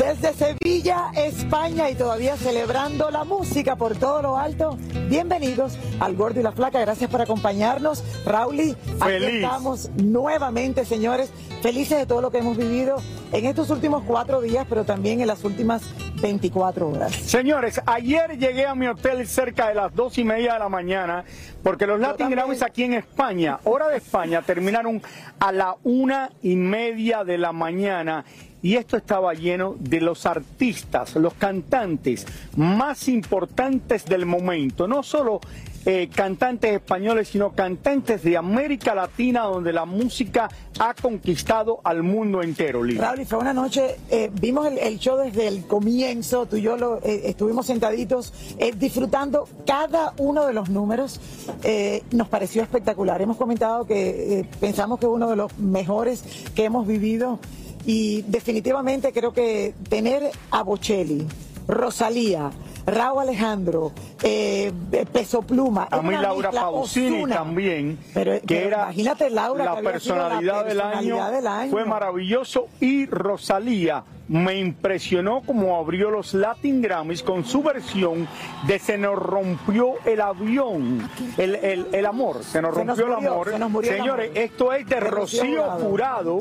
Desde Sevilla, España y todavía celebrando la música por todo lo alto. Bienvenidos al Gordo y la Flaca. Gracias por acompañarnos. Rauli, aquí estamos nuevamente, señores. Felices de todo lo que hemos vivido en estos últimos cuatro días, pero también en las últimas 24 horas. Señores, ayer llegué a mi hotel cerca de las dos y media de la mañana porque los Latin también. Grammys aquí en España, hora de España, terminaron a la una y media de la mañana y esto estaba lleno de los artistas, los cantantes más importantes del momento, no solo eh, cantantes españoles, sino cantantes de América Latina, donde la música ha conquistado al mundo entero. Lili. Raúl, y fue una noche, eh, vimos el, show desde el comienzo, tú y yo lo, eh, estuvimos sentaditos eh, disfrutando cada uno de los números. Nos pareció espectacular. Hemos comentado que pensamos que uno de los mejores que hemos vivido y definitivamente creo que tener a Bocelli, Rosalía, Raúl Alejandro, eh, Peso Pluma. A mí Laura Pausini también, Pero- que pero era imagínate Laura, la que personalidad, del, año, personalidad del año. fue maravilloso y Rosalía me impresionó como abrió los Latin Grammys con su versión de Se nos rompió el avión, el, el- el amor, se nos Se nos rompió el amor. se el Señores, amor. esto es de, De Rocío. Jurado,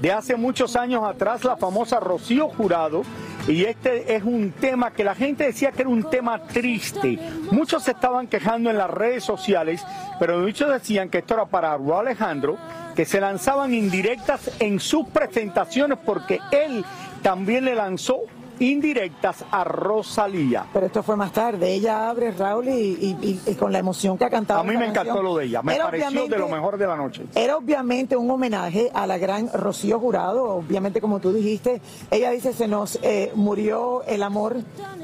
de hace muchos años atrás, la famosa Rocío Jurado. Y este es un tema que la gente decía que era un tema triste. Muchos se estaban quejando en las redes sociales, pero muchos decían que esto era para Alejandro, que se lanzaban indirectas en sus presentaciones porque él también le lanzó indirectas a Rosalía. Pero esto fue más tarde. Ella abre, Raúl, y, y- y- y con la emoción que ha cantado. A mí me encantó canción. lo de ella, me Era pareció de obviamente- lo mejor de la noche. Era obviamente un homenaje a la gran Rocío Jurado, obviamente como tú dijiste, ella dice se nos eh, murió el amor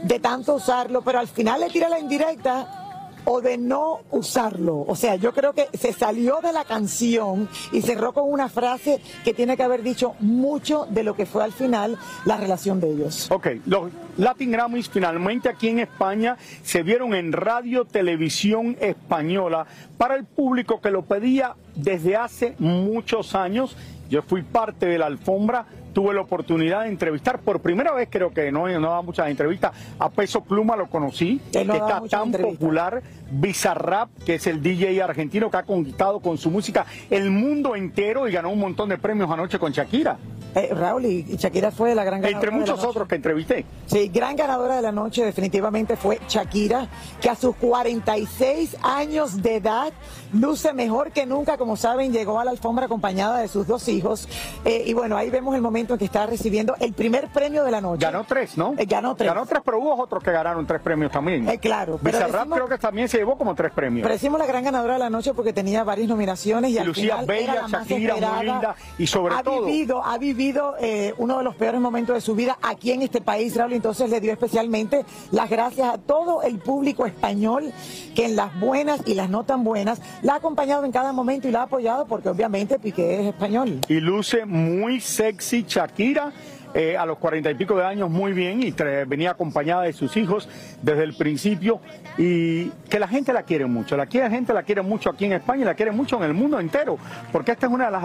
de tanto usarlo, pero al final le tira la indirecta o de no usarlo. O sea, yo creo que se salió de la canción y cerró con una frase que tiene que haber dicho mucho de lo que fue al final la relación de ellos. Ok, los Latin Grammys finalmente aquí en España se vieron en radio, televisión española para el público que lo pedía desde hace muchos años. Yo fui parte de la alfombra, tuve la oportunidad de entrevistar por primera vez, creo que no, no da muchas entrevistas, a Peso Pluma lo conocí, no que está tan popular, Bizarrap, que es el DJ argentino que ha conquistado con su música el mundo entero y ganó un montón de premios anoche con Shakira. Eh, Raúl y Shakira fue la gran ganadora. Entre muchos otros que entrevisté. Sí, gran ganadora de la noche definitivamente fue Shakira, que a sus 46 años de edad luce mejor que nunca. Como saben, llegó a la alfombra acompañada de sus dos hijos. Eh, y bueno, ahí vemos el momento en que está recibiendo el primer premio de la noche. Ganó tres, ¿no? Eh, ganó tres. Ganó tres, pero hubo otros que ganaron tres premios también. Eh, claro. Bizarrap creo que también se llevó como tres premios. Pero decimos la gran ganadora de la noche porque tenía varias nominaciones y, Y al lucía final bella, era la más Shakira, muy esperada. linda, y sobre ha todo- Vivido, ha vivido eh, uno de los peores momentos de su vida aquí en este país, Raúl. Entonces le dio especialmente las gracias a todo el público español que en las buenas y las no tan buenas la ha acompañado en cada momento y la ha apoyado porque obviamente Piqué es español. y luce muy sexy Shakira. eh, a los cuarenta y pico de años muy bien y venía acompañada de sus hijos desde el principio y que la gente la quiere mucho, la, la gente la quiere mucho aquí en España y la quiere mucho en el mundo entero, porque esta es una de las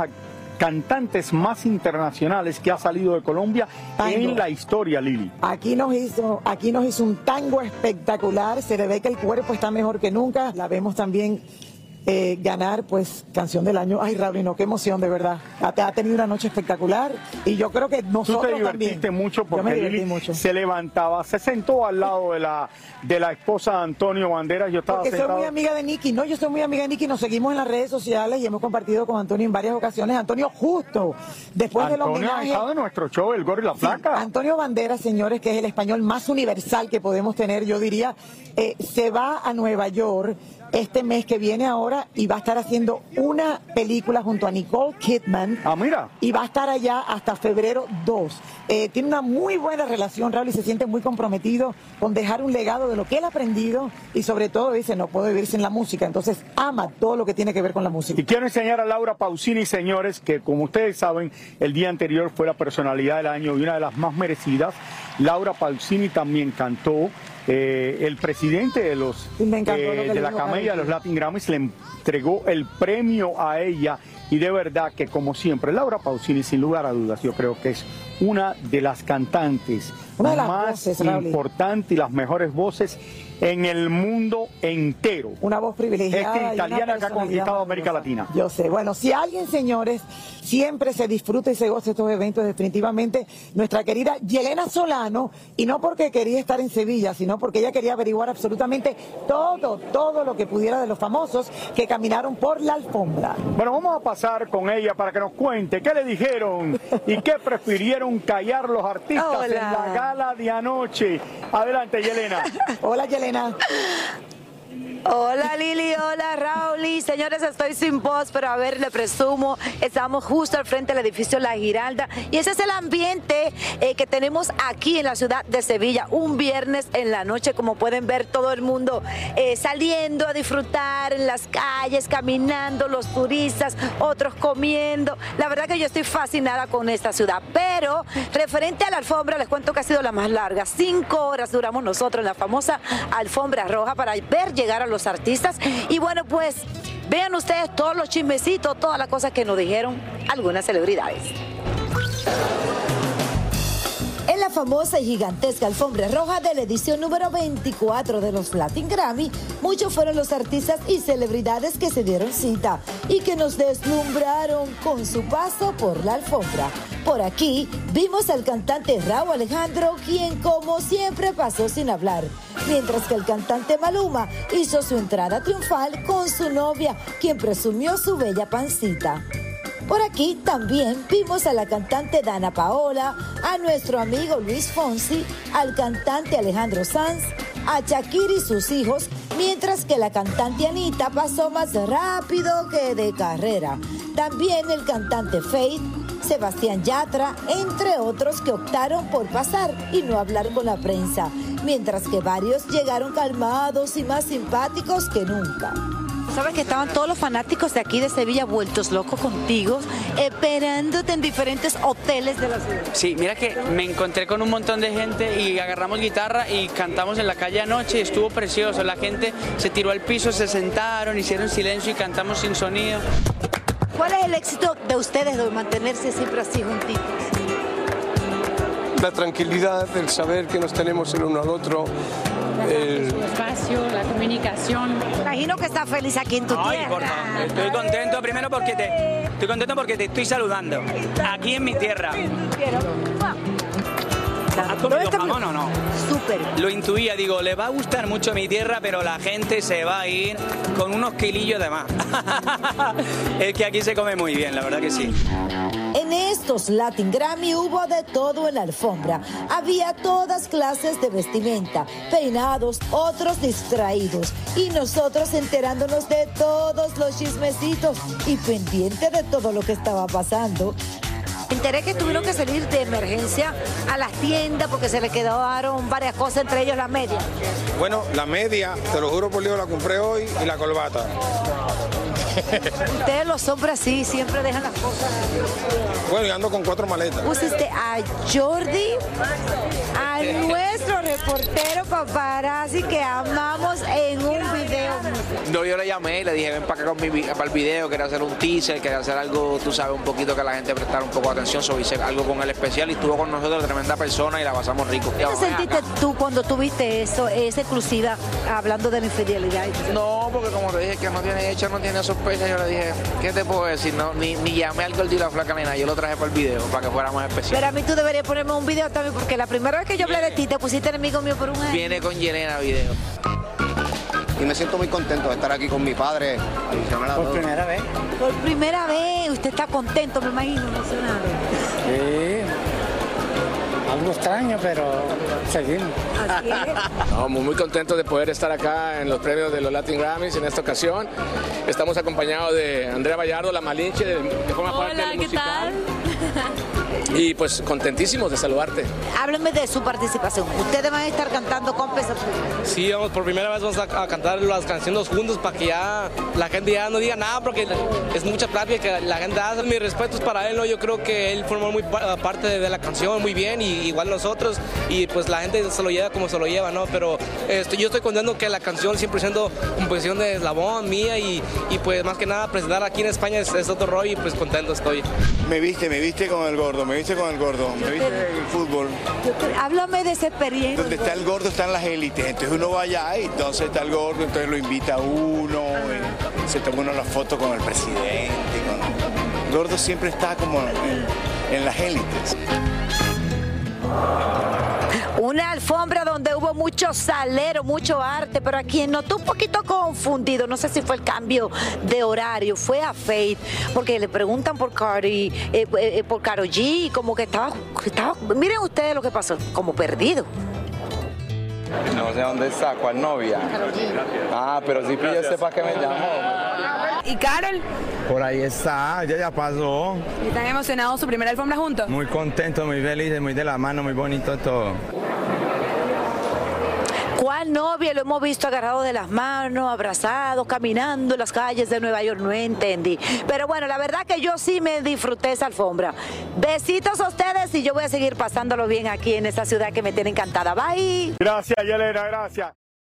cantantes más internacionales que ha salido de Colombia Tango. en la historia, Lili. Aquí nos hizo, aquí nos hizo un tango espectacular, se le ve que el cuerpo está mejor que nunca, la vemos también eh, ganar pues canción del año. Ay, Raúl, no, qué emoción de verdad. Ha, ha tenido una noche espectacular y yo creo que Tú nosotros te divertiste también. mucho porque Lili mucho. se levantaba, se sentó al lado de la, de la esposa de Antonio Banderas. Yo estaba Porque soy muy amiga de Nicky, no, yo soy muy amiga de Nicky, nos seguimos en las redes sociales y hemos compartido con Antonio en varias ocasiones. Antonio justo después del Antonio ha homenaje. estado en nuestro show, El Gorro y la Sí, Flaca. Antonio Banderas, señores, que es el español más universal que podemos tener, yo diría, eh, se va a Nueva York este mes que viene ahora y va a estar haciendo una película junto a Nicole Kidman. Ah, mira. Y va a estar allá hasta febrero 2. Eh, tiene una muy buena relación, Raúl, y se siente muy comprometido con dejar un legado de lo que él ha aprendido y sobre todo dice, no puedo vivir sin la música. Entonces ama todo lo que tiene que ver con la música. Y quiero enseñar a Laura Pausini, señores, que como ustedes saben, el día anterior fue la personalidad del año y una de las más merecidas. Laura Pausini también cantó. eh, el presidente de los que de la Camella de los. Latin Grammys le entregó el premio a ella y de verdad que como siempre Laura Pausini sin lugar a dudas yo creo que es una de las cantantes Una de las más voces, importantes y las mejores voces en el mundo entero. Una voz privilegiada. Es que y una italiana que ha conquistado América. Latina. Yo sé. Bueno, si alguien, señores, siempre se disfruta y se goza estos eventos, definitivamente nuestra querida Yelena Solano, y no porque quería estar en Sevilla, sino porque ella quería averiguar absolutamente todo, todo lo que pudiera de los famosos que caminaron por la alfombra. Bueno, vamos a pasar con ella para que nos cuente qué le dijeron y qué prefirieron callar los artistas Hola. en la gala de anoche. Adelante, Yelena. Hola, Yelena. China. Hola Lili, hola Raúl. Y señores, estoy sin voz, pero a ver, le presumo, estamos justo al frente del edificio La Giralda y ese es el ambiente eh, que tenemos aquí en la ciudad de Sevilla, un viernes en la noche, como pueden ver todo el mundo eh, saliendo a disfrutar en las calles, caminando, los turistas, otros comiendo. La verdad que yo estoy fascinada con esta ciudad, pero referente a la alfombra, les cuento que ha sido la más larga. Cinco horas duramos nosotros en la famosa alfombra roja para ver llegar a los artistas. Y bueno, pues vean ustedes todos los chismecitos, todas las cosas que nos dijeron algunas celebridades. Famosa y gigantesca alfombra roja de la edición número 24 de los Latin Grammy, muchos fueron los artistas y celebridades que se dieron cita y que nos deslumbraron con su paso por la alfombra. Por aquí vimos al cantante Raúl Alejandro, quien como siempre pasó sin hablar, mientras que el cantante Maluma hizo su entrada triunfal con su novia, quien presumió su bella pancita. Por aquí también vimos a la cantante Dana Paola, a nuestro amigo Luis Fonsi, al cantante Alejandro Sanz, a Shakira y sus hijos, mientras que la cantante Anita pasó más rápido que de carrera. También el cantante Faith, Sebastián Yatra, entre otros que optaron por pasar y no hablar con la prensa, mientras que varios llegaron calmados y más simpáticos que nunca. Sabes que estaban todos los fanáticos de aquí de Sevilla vueltos locos contigo, esperándote en diferentes hoteles de la ciudad. Sí, mira que me encontré con un montón de gente y agarramos guitarra y cantamos en la calle anoche y estuvo precioso. La gente se tiró al piso, se sentaron, hicieron silencio y cantamos sin sonido. ¿Cuál es el éxito de ustedes de mantenerse siempre así juntitos? la tranquilidad, el saber que nos tenemos el uno al otro. El... espacio, la comunicación. Imagino que estás feliz aquí en tu Ay, tierra. por favor. Estoy contento primero porque te estoy contento porque te estoy saludando. Aquí en mi tierra. ¿Has comido jamón o no? Súper. Lo intuía, digo, le va a gustar mucho mi tierra, pero la gente se va a ir con unos kilillos de más. es que aquí se come muy bien, la verdad que sí. Estos Latin Grammy hubo de todo en la alfombra. Había todas clases de vestimenta, peinados, otros distraídos. Y nosotros enterándonos de todos los chismecitos y pendiente de todo lo que estaba pasando. Enteré que tuvieron que salir de emergencia a las tiendas porque se le quedaron varias cosas, entre ellos la media. Bueno, la media, te lo juro por Dios, la compré hoy y la corbata. Ustedes los hombres sí, siempre dejan las cosas. Bueno, y ando con cuatro maletas. Pusiste a Jordi, a nuestro reportero paparazzi que amamos en un video. No, yo le llamé y le dije, ven para acá con mi, para el video, quería hacer un teaser, quería hacer algo, tú sabes, un poquito que la gente prestara un poco de atención, sobre hice algo con el especial y estuvo con nosotros, tremenda persona y la pasamos rico. ¿Qué te sentiste tú cuando tuviste eso, esa exclusiva, hablando de la infidelidad? y todo eso? No, porque como te dije que no tiene hecha, no tiene sospecha, yo le dije, ¿qué te puedo decir? No, ni, ni llamé al gordito y la flaca ni nada, yo lo traje para el video, para que fuera más especial. Pero a mí tú deberías ponerme un video también, porque la primera vez que yo hablé de ti, te pusiste enemigo mío por un año. Viene con Yelena video. Y me siento muy contento de estar aquí con mi padre. A Por todo. primera vez. Por primera vez, usted está contento, me imagino, emocionado. Sí, algo extraño, pero seguimos. No, muy, muy contento de poder estar acá en los premios de los Latin Grammys en esta ocasión. Estamos acompañados de Andrea Vallardo, la Malinche, de- que forma parte Hola, del ¿qué musical. Y pues contentísimos de saludarte. Háblenme de su participación. Ustedes van a estar cantando con peso. Sí, vamos, por primera vez vamos a, a cantar las canciones juntos para que ya la gente ya no diga nada, porque es mucha plática que la gente hace. Mis respetos para él, ¿no? Yo creo que él formó muy pa- parte de la canción muy bien, y igual nosotros, y pues la gente se lo lleva como se lo lleva, ¿no? Pero este, yo estoy contento que la canción siempre siendo composición de Eslabón, mía, y, y pues más que nada presentar aquí en España es, es otro rollo, y pues contento estoy. Me viste, me viste con el gordo, me viste con el gordo, me viste en el fútbol. Háblame de esa experiencia. Donde está el gordo están las élites, entonces uno va allá y entonces está el gordo, entonces lo invita a uno, y se toma uno la foto con el presidente. con- El gordo siempre está como en, en las élites. Una alfombra donde hubo mucho salero, mucho arte, pero a quien notó un poquito confundido, no sé si fue el cambio de horario, fue a Faith, porque le preguntan por Cardi, eh, eh, por Karol G, y como que estaba, estaba, miren ustedes lo que pasó, como perdido. No sé dónde está, cuál novia. Ah, pero si pillo este para que me llamó. ¿Y Carol? Por ahí está, ya ya pasó. ¿Están emocionados su primera alfombra juntos? Muy contento, muy feliz, muy de la mano, muy bonito todo. ¿Cuál novia lo hemos visto agarrado de las manos, abrazados, caminando en las calles de Nueva York? No entendí. Pero bueno, la verdad que yo sí me disfruté esa alfombra. Besitos a ustedes y yo voy a seguir pasándolo bien aquí en esta ciudad que me tiene encantada. Bye. Gracias, Yelena, gracias.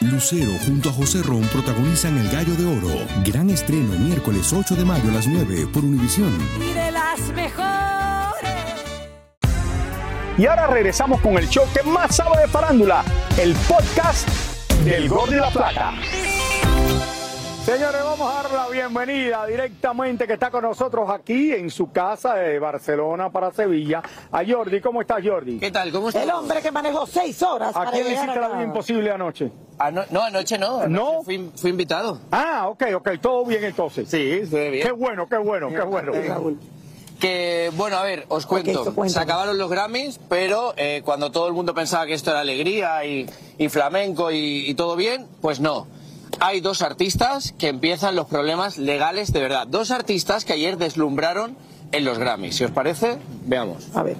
Lucero junto a José Ron protagonizan El Gallo de Oro. Gran estreno miércoles 8 de mayo a las 9 por Univisión. Y de las mejores. Y ahora regresamos con el show que más sabe de farándula, el podcast del Gol de la Plata. Señores, vamos a dar la bienvenida directamente que está con nosotros aquí en su casa de Barcelona para Sevilla a Jordi. ¿Cómo estás, Jordi? ¿Qué tal? ¿Cómo estás? El hombre que manejó seis horas ¿A para quién le hiciste la vida imposible anoche? Ano- no, anoche no. anoche ¿No? Fui, fui invitado. Ah, ok, ok, todo bien entonces. Sí, estuve bien. Qué bueno, qué bueno, qué bueno. Que, bueno, a ver, os cuento. Se acabaron los Grammys, pero eh, cuando todo el mundo pensaba que esto era alegría y, y flamenco y, y todo bien, pues no. Hay dos artistas que empiezan los problemas legales de verdad. Dos artistas que ayer deslumbraron en los Grammys. Si os parece, veamos. A ver.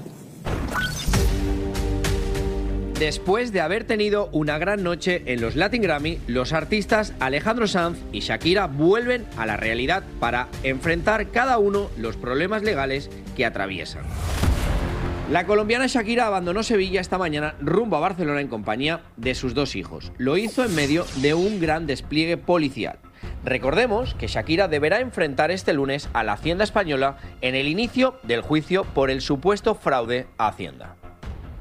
Después de haber tenido una gran noche en los Latin Grammy, los artistas Alejandro Sanz y Shakira vuelven a la realidad para enfrentar cada uno los problemas legales que atraviesan. La colombiana Shakira abandonó Sevilla esta mañana rumbo a Barcelona en compañía de sus dos hijos. Lo hizo en medio de un gran despliegue policial. Recordemos que Shakira deberá enfrentar este lunes a la Hacienda Española en el inicio del juicio por el supuesto fraude a Hacienda.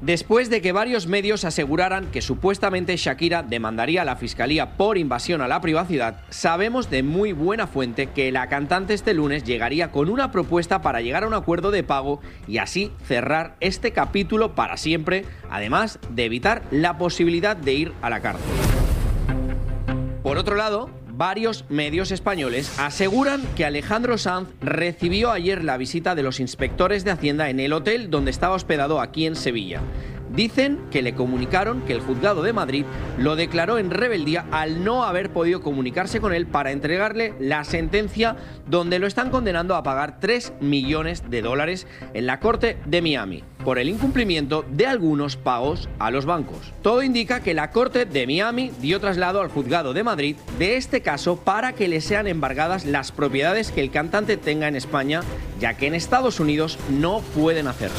Después de que varios medios aseguraran que supuestamente Shakira demandaría a la Fiscalía por invasión a la privacidad, sabemos de muy buena fuente que la cantante este lunes llegaría con una propuesta para llegar a un acuerdo de pago y así cerrar este capítulo para siempre, además de evitar la posibilidad de ir a la cárcel. Por otro lado, varios medios españoles aseguran que Alejandro Sanz recibió ayer la visita de los inspectores de Hacienda en el hotel donde estaba hospedado aquí en Sevilla. Dicen que le comunicaron que el juzgado de Madrid lo declaró en rebeldía al no haber podido comunicarse con él para entregarle la sentencia donde lo están condenando a pagar 3 millones de dólares en la corte de Miami por el incumplimiento de algunos pagos a los bancos. Todo indica que la corte de Miami dio traslado al juzgado de Madrid de este caso para que le sean embargadas las propiedades que el cantante tenga en España, ya que en Estados Unidos no pueden hacerlo.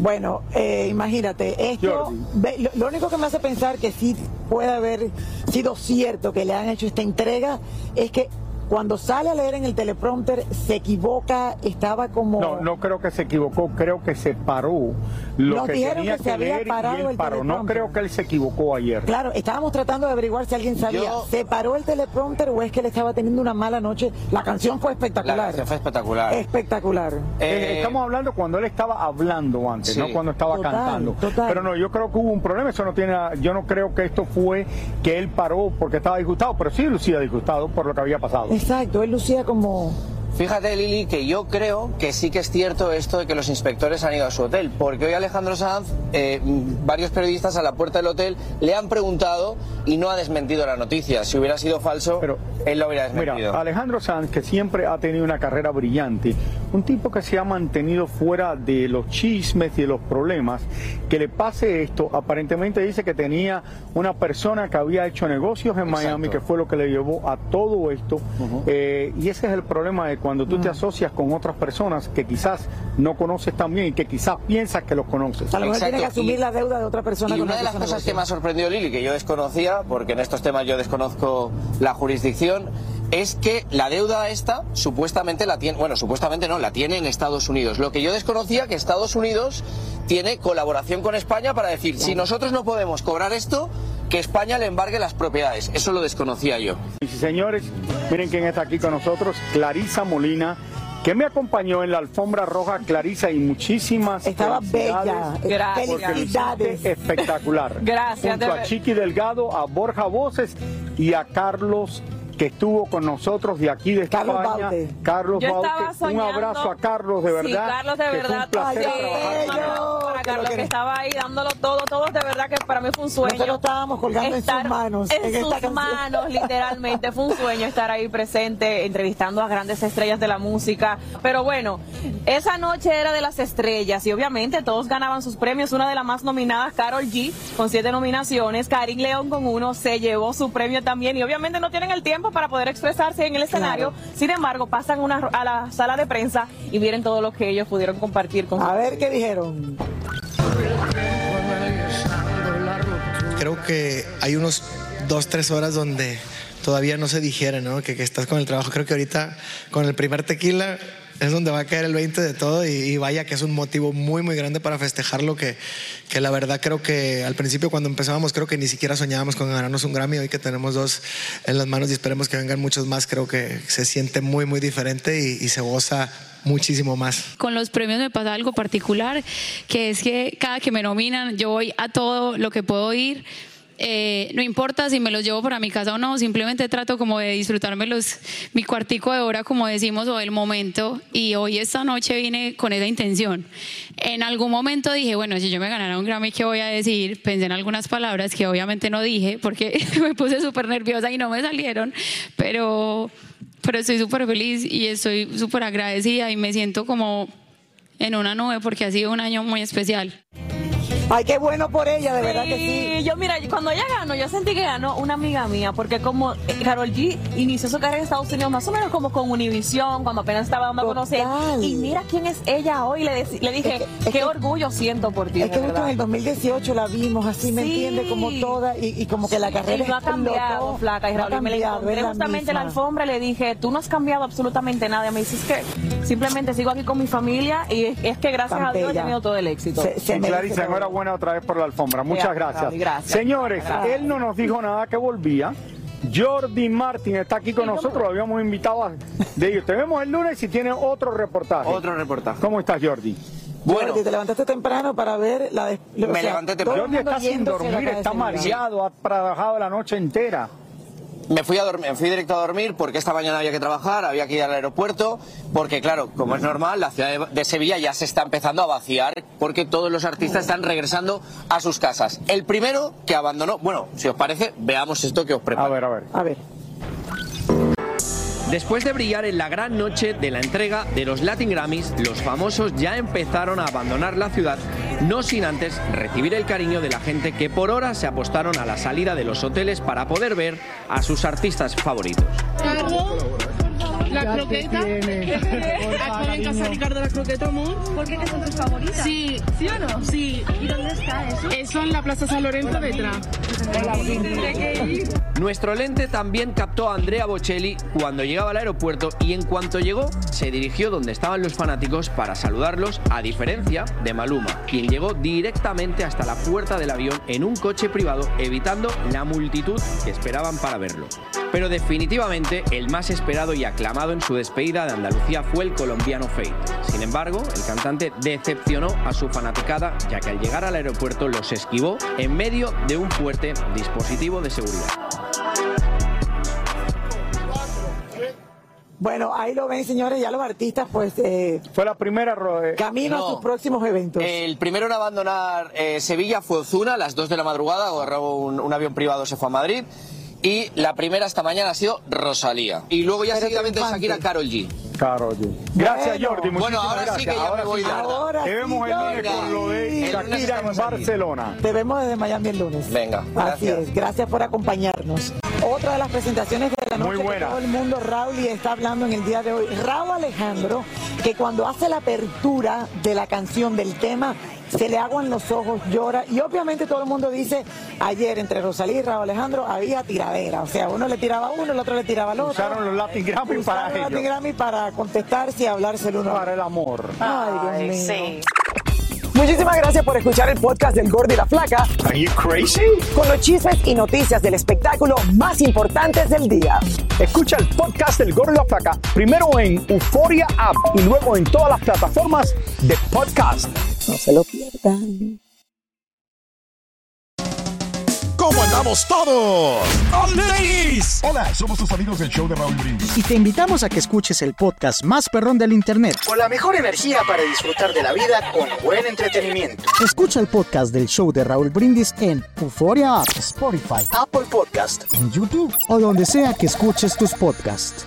Bueno, eh, imagínate, esto, ve, lo, lo único que me hace pensar que sí puede haber sido cierto que le han hecho esta entrega es que cuando sale a leer en el teleprompter se equivoca, estaba como... No, no creo que se equivocó, creo que se paró lo Nos que dijeron tenía que que, se había leer y parado él el paró. No creo que él se equivocó ayer. Claro, estábamos tratando de averiguar si alguien sabía, Yo- ¿se paró el teleprompter o es que él estaba teniendo una mala noche? La canción fue La espectacular. canción fue espectacular. Espectacular. Eh, Estamos hablando cuando él estaba hablando antes, Sí. no cuando estaba Total, cantando. total. Pero no, yo creo que hubo un problema. Eso no tiene. Yo no creo que esto fue que él paró porque estaba disgustado, pero sí lucía disgustado por lo que había pasado. Exacto, él lucía como... Fíjate, Lili, que yo creo que sí que es cierto esto de que los inspectores han ido a su hotel, porque hoy Alejandro Sanz, eh, varios periodistas a la puerta del hotel le han preguntado y no ha desmentido la noticia. Si hubiera sido falso, él lo hubiera desmentido. Mira, Alejandro Sanz, que siempre ha tenido una carrera brillante, un tipo que se ha mantenido fuera de los chismes y de los problemas, que le pase esto, aparentemente dice que tenía una persona que había hecho negocios en Miami, que fue lo que le llevó a todo esto, eh, y ese es el problema de cuando tú te asocias con otras personas que quizás no conoces tan bien y que quizás piensas que los conoces. A lo mejor tiene que asumir y- la deuda de otra persona. Y con una de las cosas que me ha sorprendido Lili, que yo desconocía, porque en estos temas yo desconozco la jurisdicción, es que la deuda esta supuestamente la tiene, bueno, supuestamente no, la tiene en Estados Unidos. Lo que yo desconocía que Estados Unidos tiene colaboración con España para decir, si nosotros no podemos cobrar esto, que España le embargue las propiedades. Eso lo desconocía yo. Y señores, miren quién está aquí con nosotros, Clarisa Molina, que me acompañó en la alfombra roja, Clarisa, y muchísimas Estaba bella. Gracias. Espectacular. Gracias, Junto a Chiqui Delgado, a Borja Voces y a Carlos que estuvo con nosotros de aquí de Carlos España. Baute. Carlos Yo Baute, un abrazo a Carlos, de verdad. Sí, Carlos, de que verdad. con él. hermano, para que Carlos lo que que- estaba ahí dándolo todo, todo de verdad que para mí fue un sueño. Nosotros estábamos colgando en sus Estar manos, En sus manos, literalmente. Fue un sueño estar ahí presente, entrevistando a grandes estrellas de la música. Pero bueno, esa noche era de las estrellas y obviamente todos ganaban sus premios. Una de las más nominadas, Carol G, con siete nominaciones. Karim León con uno, se llevó su premio también. Y obviamente no tienen el tiempo para poder expresarse en el escenario. Sin embargo, pasan una- a la sala de prensa y miren todo lo que ellos pudieron compartir con A ver qué dijeron. Creo que hay unos dos, tres horas donde todavía no se digiere, ¿no? Que, que estás con el trabajo. Creo que ahorita con el primer tequila es donde va a caer el 20 de todo y, y vaya que es un motivo muy, muy grande para festejarlo que, que la verdad creo que al principio cuando empezábamos creo que ni siquiera soñábamos con ganarnos un Grammy. Hoy que tenemos dos en las manos y esperemos que vengan muchos más, creo que se siente muy, muy diferente y, y se goza muchísimo más. Con los premios me pasa algo particular, que es que cada que me nominan yo voy a todo lo que puedo ir. Eh, no importa si me los llevo para mi casa o no, simplemente trato como de disfrutarme mi cuartico de hora, como decimos, o el momento. Y hoy esta noche vine con esa intención. En algún momento dije, bueno, si yo me ganara un Grammy, ¿qué voy a decir? Pensé en algunas palabras que obviamente no dije porque me puse súper nerviosa y no me salieron, pero, pero estoy súper feliz y estoy súper agradecida y me siento como en una nube porque ha sido un año muy especial. Ay, qué bueno por ella, de verdad que sí. Yo, mira, cuando ella ganó, yo sentí que ganó una amiga mía, porque como eh, Carol G inició su carrera en Estados Unidos más o menos como con Univision, cuando apenas estaba dando a conocer. Y mira quién es ella hoy. Le, le dije, qué orgullo siento por ti. Es que justo en el 2018 la vimos así, ¿me Sí. entiende? Como toda, y, y como que la carrera Y no ha cambiado, flaca. Y No ha Raúl, y me la la justamente en la misma. alfombra y le dije, tú no has cambiado absolutamente nada. Y me dices que simplemente sigo aquí con mi familia y es, es que gracias Tan a Dios he tenido todo el éxito. Y Clarisa, enhorabuena otra vez por la alfombra. Muchas gracias. Señores, Gracias. él no nos dijo nada que volvía. Jordi Martin está aquí con nosotros, lo habíamos invitado a, de ellos. Te vemos el lunes y tiene otro reportaje. Otro reportaje. ¿Cómo estás, Jordi? Bueno. Jordi, te levantaste temprano para ver la... des- o Me sea, levanté temprano. Jordi está sin dormir, está mareado, ha trabajado la noche entera. Me fui, a dormir, me fui directo a dormir porque esta mañana había que trabajar, había que ir al aeropuerto, porque claro, como es normal, la ciudad de, de Sevilla ya se está empezando a vaciar porque todos los artistas están regresando a sus casas. El primero que abandonó, bueno, si os parece, veamos esto que os preparo. A ver, a ver. A ver. Después de brillar en la gran noche de la entrega de los Latin Grammys, los famosos ya empezaron a abandonar la ciudad, no sin antes recibir el cariño de la gente que por horas se apostaron a la salida de los hoteles para poder ver a sus artistas favoritos. La croqueta. Aquí en casa Ricardo la croqueta amor. ¿Por qué que son tus favoritas? Sí. ¿Sí o no? Sí. ¿Y dónde está eso? Eso en la Plaza San Lorenzo detrás. Nuestro lente también captó a Andrea Bocelli cuando llegaba al aeropuerto y en cuanto llegó se dirigió donde estaban los fanáticos para saludarlos, a diferencia de Maluma, quien llegó directamente hasta la puerta del avión en un coche privado evitando la multitud que esperaban para verlo. Pero definitivamente el más esperado y aclamado en su despedida de Andalucía fue el colombiano Fate. Sin embargo, el cantante decepcionó a su fanaticada ya que al llegar al aeropuerto los esquivó en medio de un fuerte dispositivo de seguridad. Bueno, ahí lo ven, señores, ya los artistas, pues, eh, Fue la primera ro- eh, camino a sus próximos eventos. El primero en abandonar eh, Sevilla fue Ozuna a las 2 de la madrugada, agarró un, un avión privado, se fue a Madrid. Y la primera esta mañana ha sido Rosalía. Y luego ya Pero seguidamente. Shakira Carol G. Claro, oye. Gracias, Bueno. Jordi. Bueno, muchísimas ahora sí gracias. que ya me voy de verdad. Ahora Te sí, vemos el lunes con lo de Shakira en aquí. Barcelona. Te vemos desde Miami el lunes. Venga, Así es, gracias por acompañarnos. Otra de las presentaciones de la Muy noche buena. que todo el mundo, Raúl, y está hablando en el día de hoy. Raúl Alejandro, que cuando hace la apertura de la canción, del tema, se le aguan los ojos, llora. Y obviamente todo el mundo dice, ayer entre Rosalía y Raúl Alejandro había tiradera. O sea, uno le tiraba a uno, el otro le tiraba al otro. Usaron los Latin Grammy para Latin. Grammy para contestarse y hablarse el uno. Para el amor. Ay, Dios mío. Muchísimas gracias por escuchar el podcast del Gordo y la Flaca. Are you crazy? Con los chismes y noticias del espectáculo más importantes del día. Escucha el podcast del Gordo y la Flaca primero en Euforia App y luego en todas las plataformas de podcast. No se lo pierdan. ¿Cómo andamos todos? ¡Ladies! Hola, somos tus amigos del show de Raúl Brindis. Y te invitamos a que escuches el podcast más perrón del internet. Con la mejor energía para disfrutar de la vida con buen entretenimiento. Escucha el podcast del show de Raúl Brindis en Euforia App, Spotify, Apple Podcast, en YouTube o donde sea que escuches tus podcasts.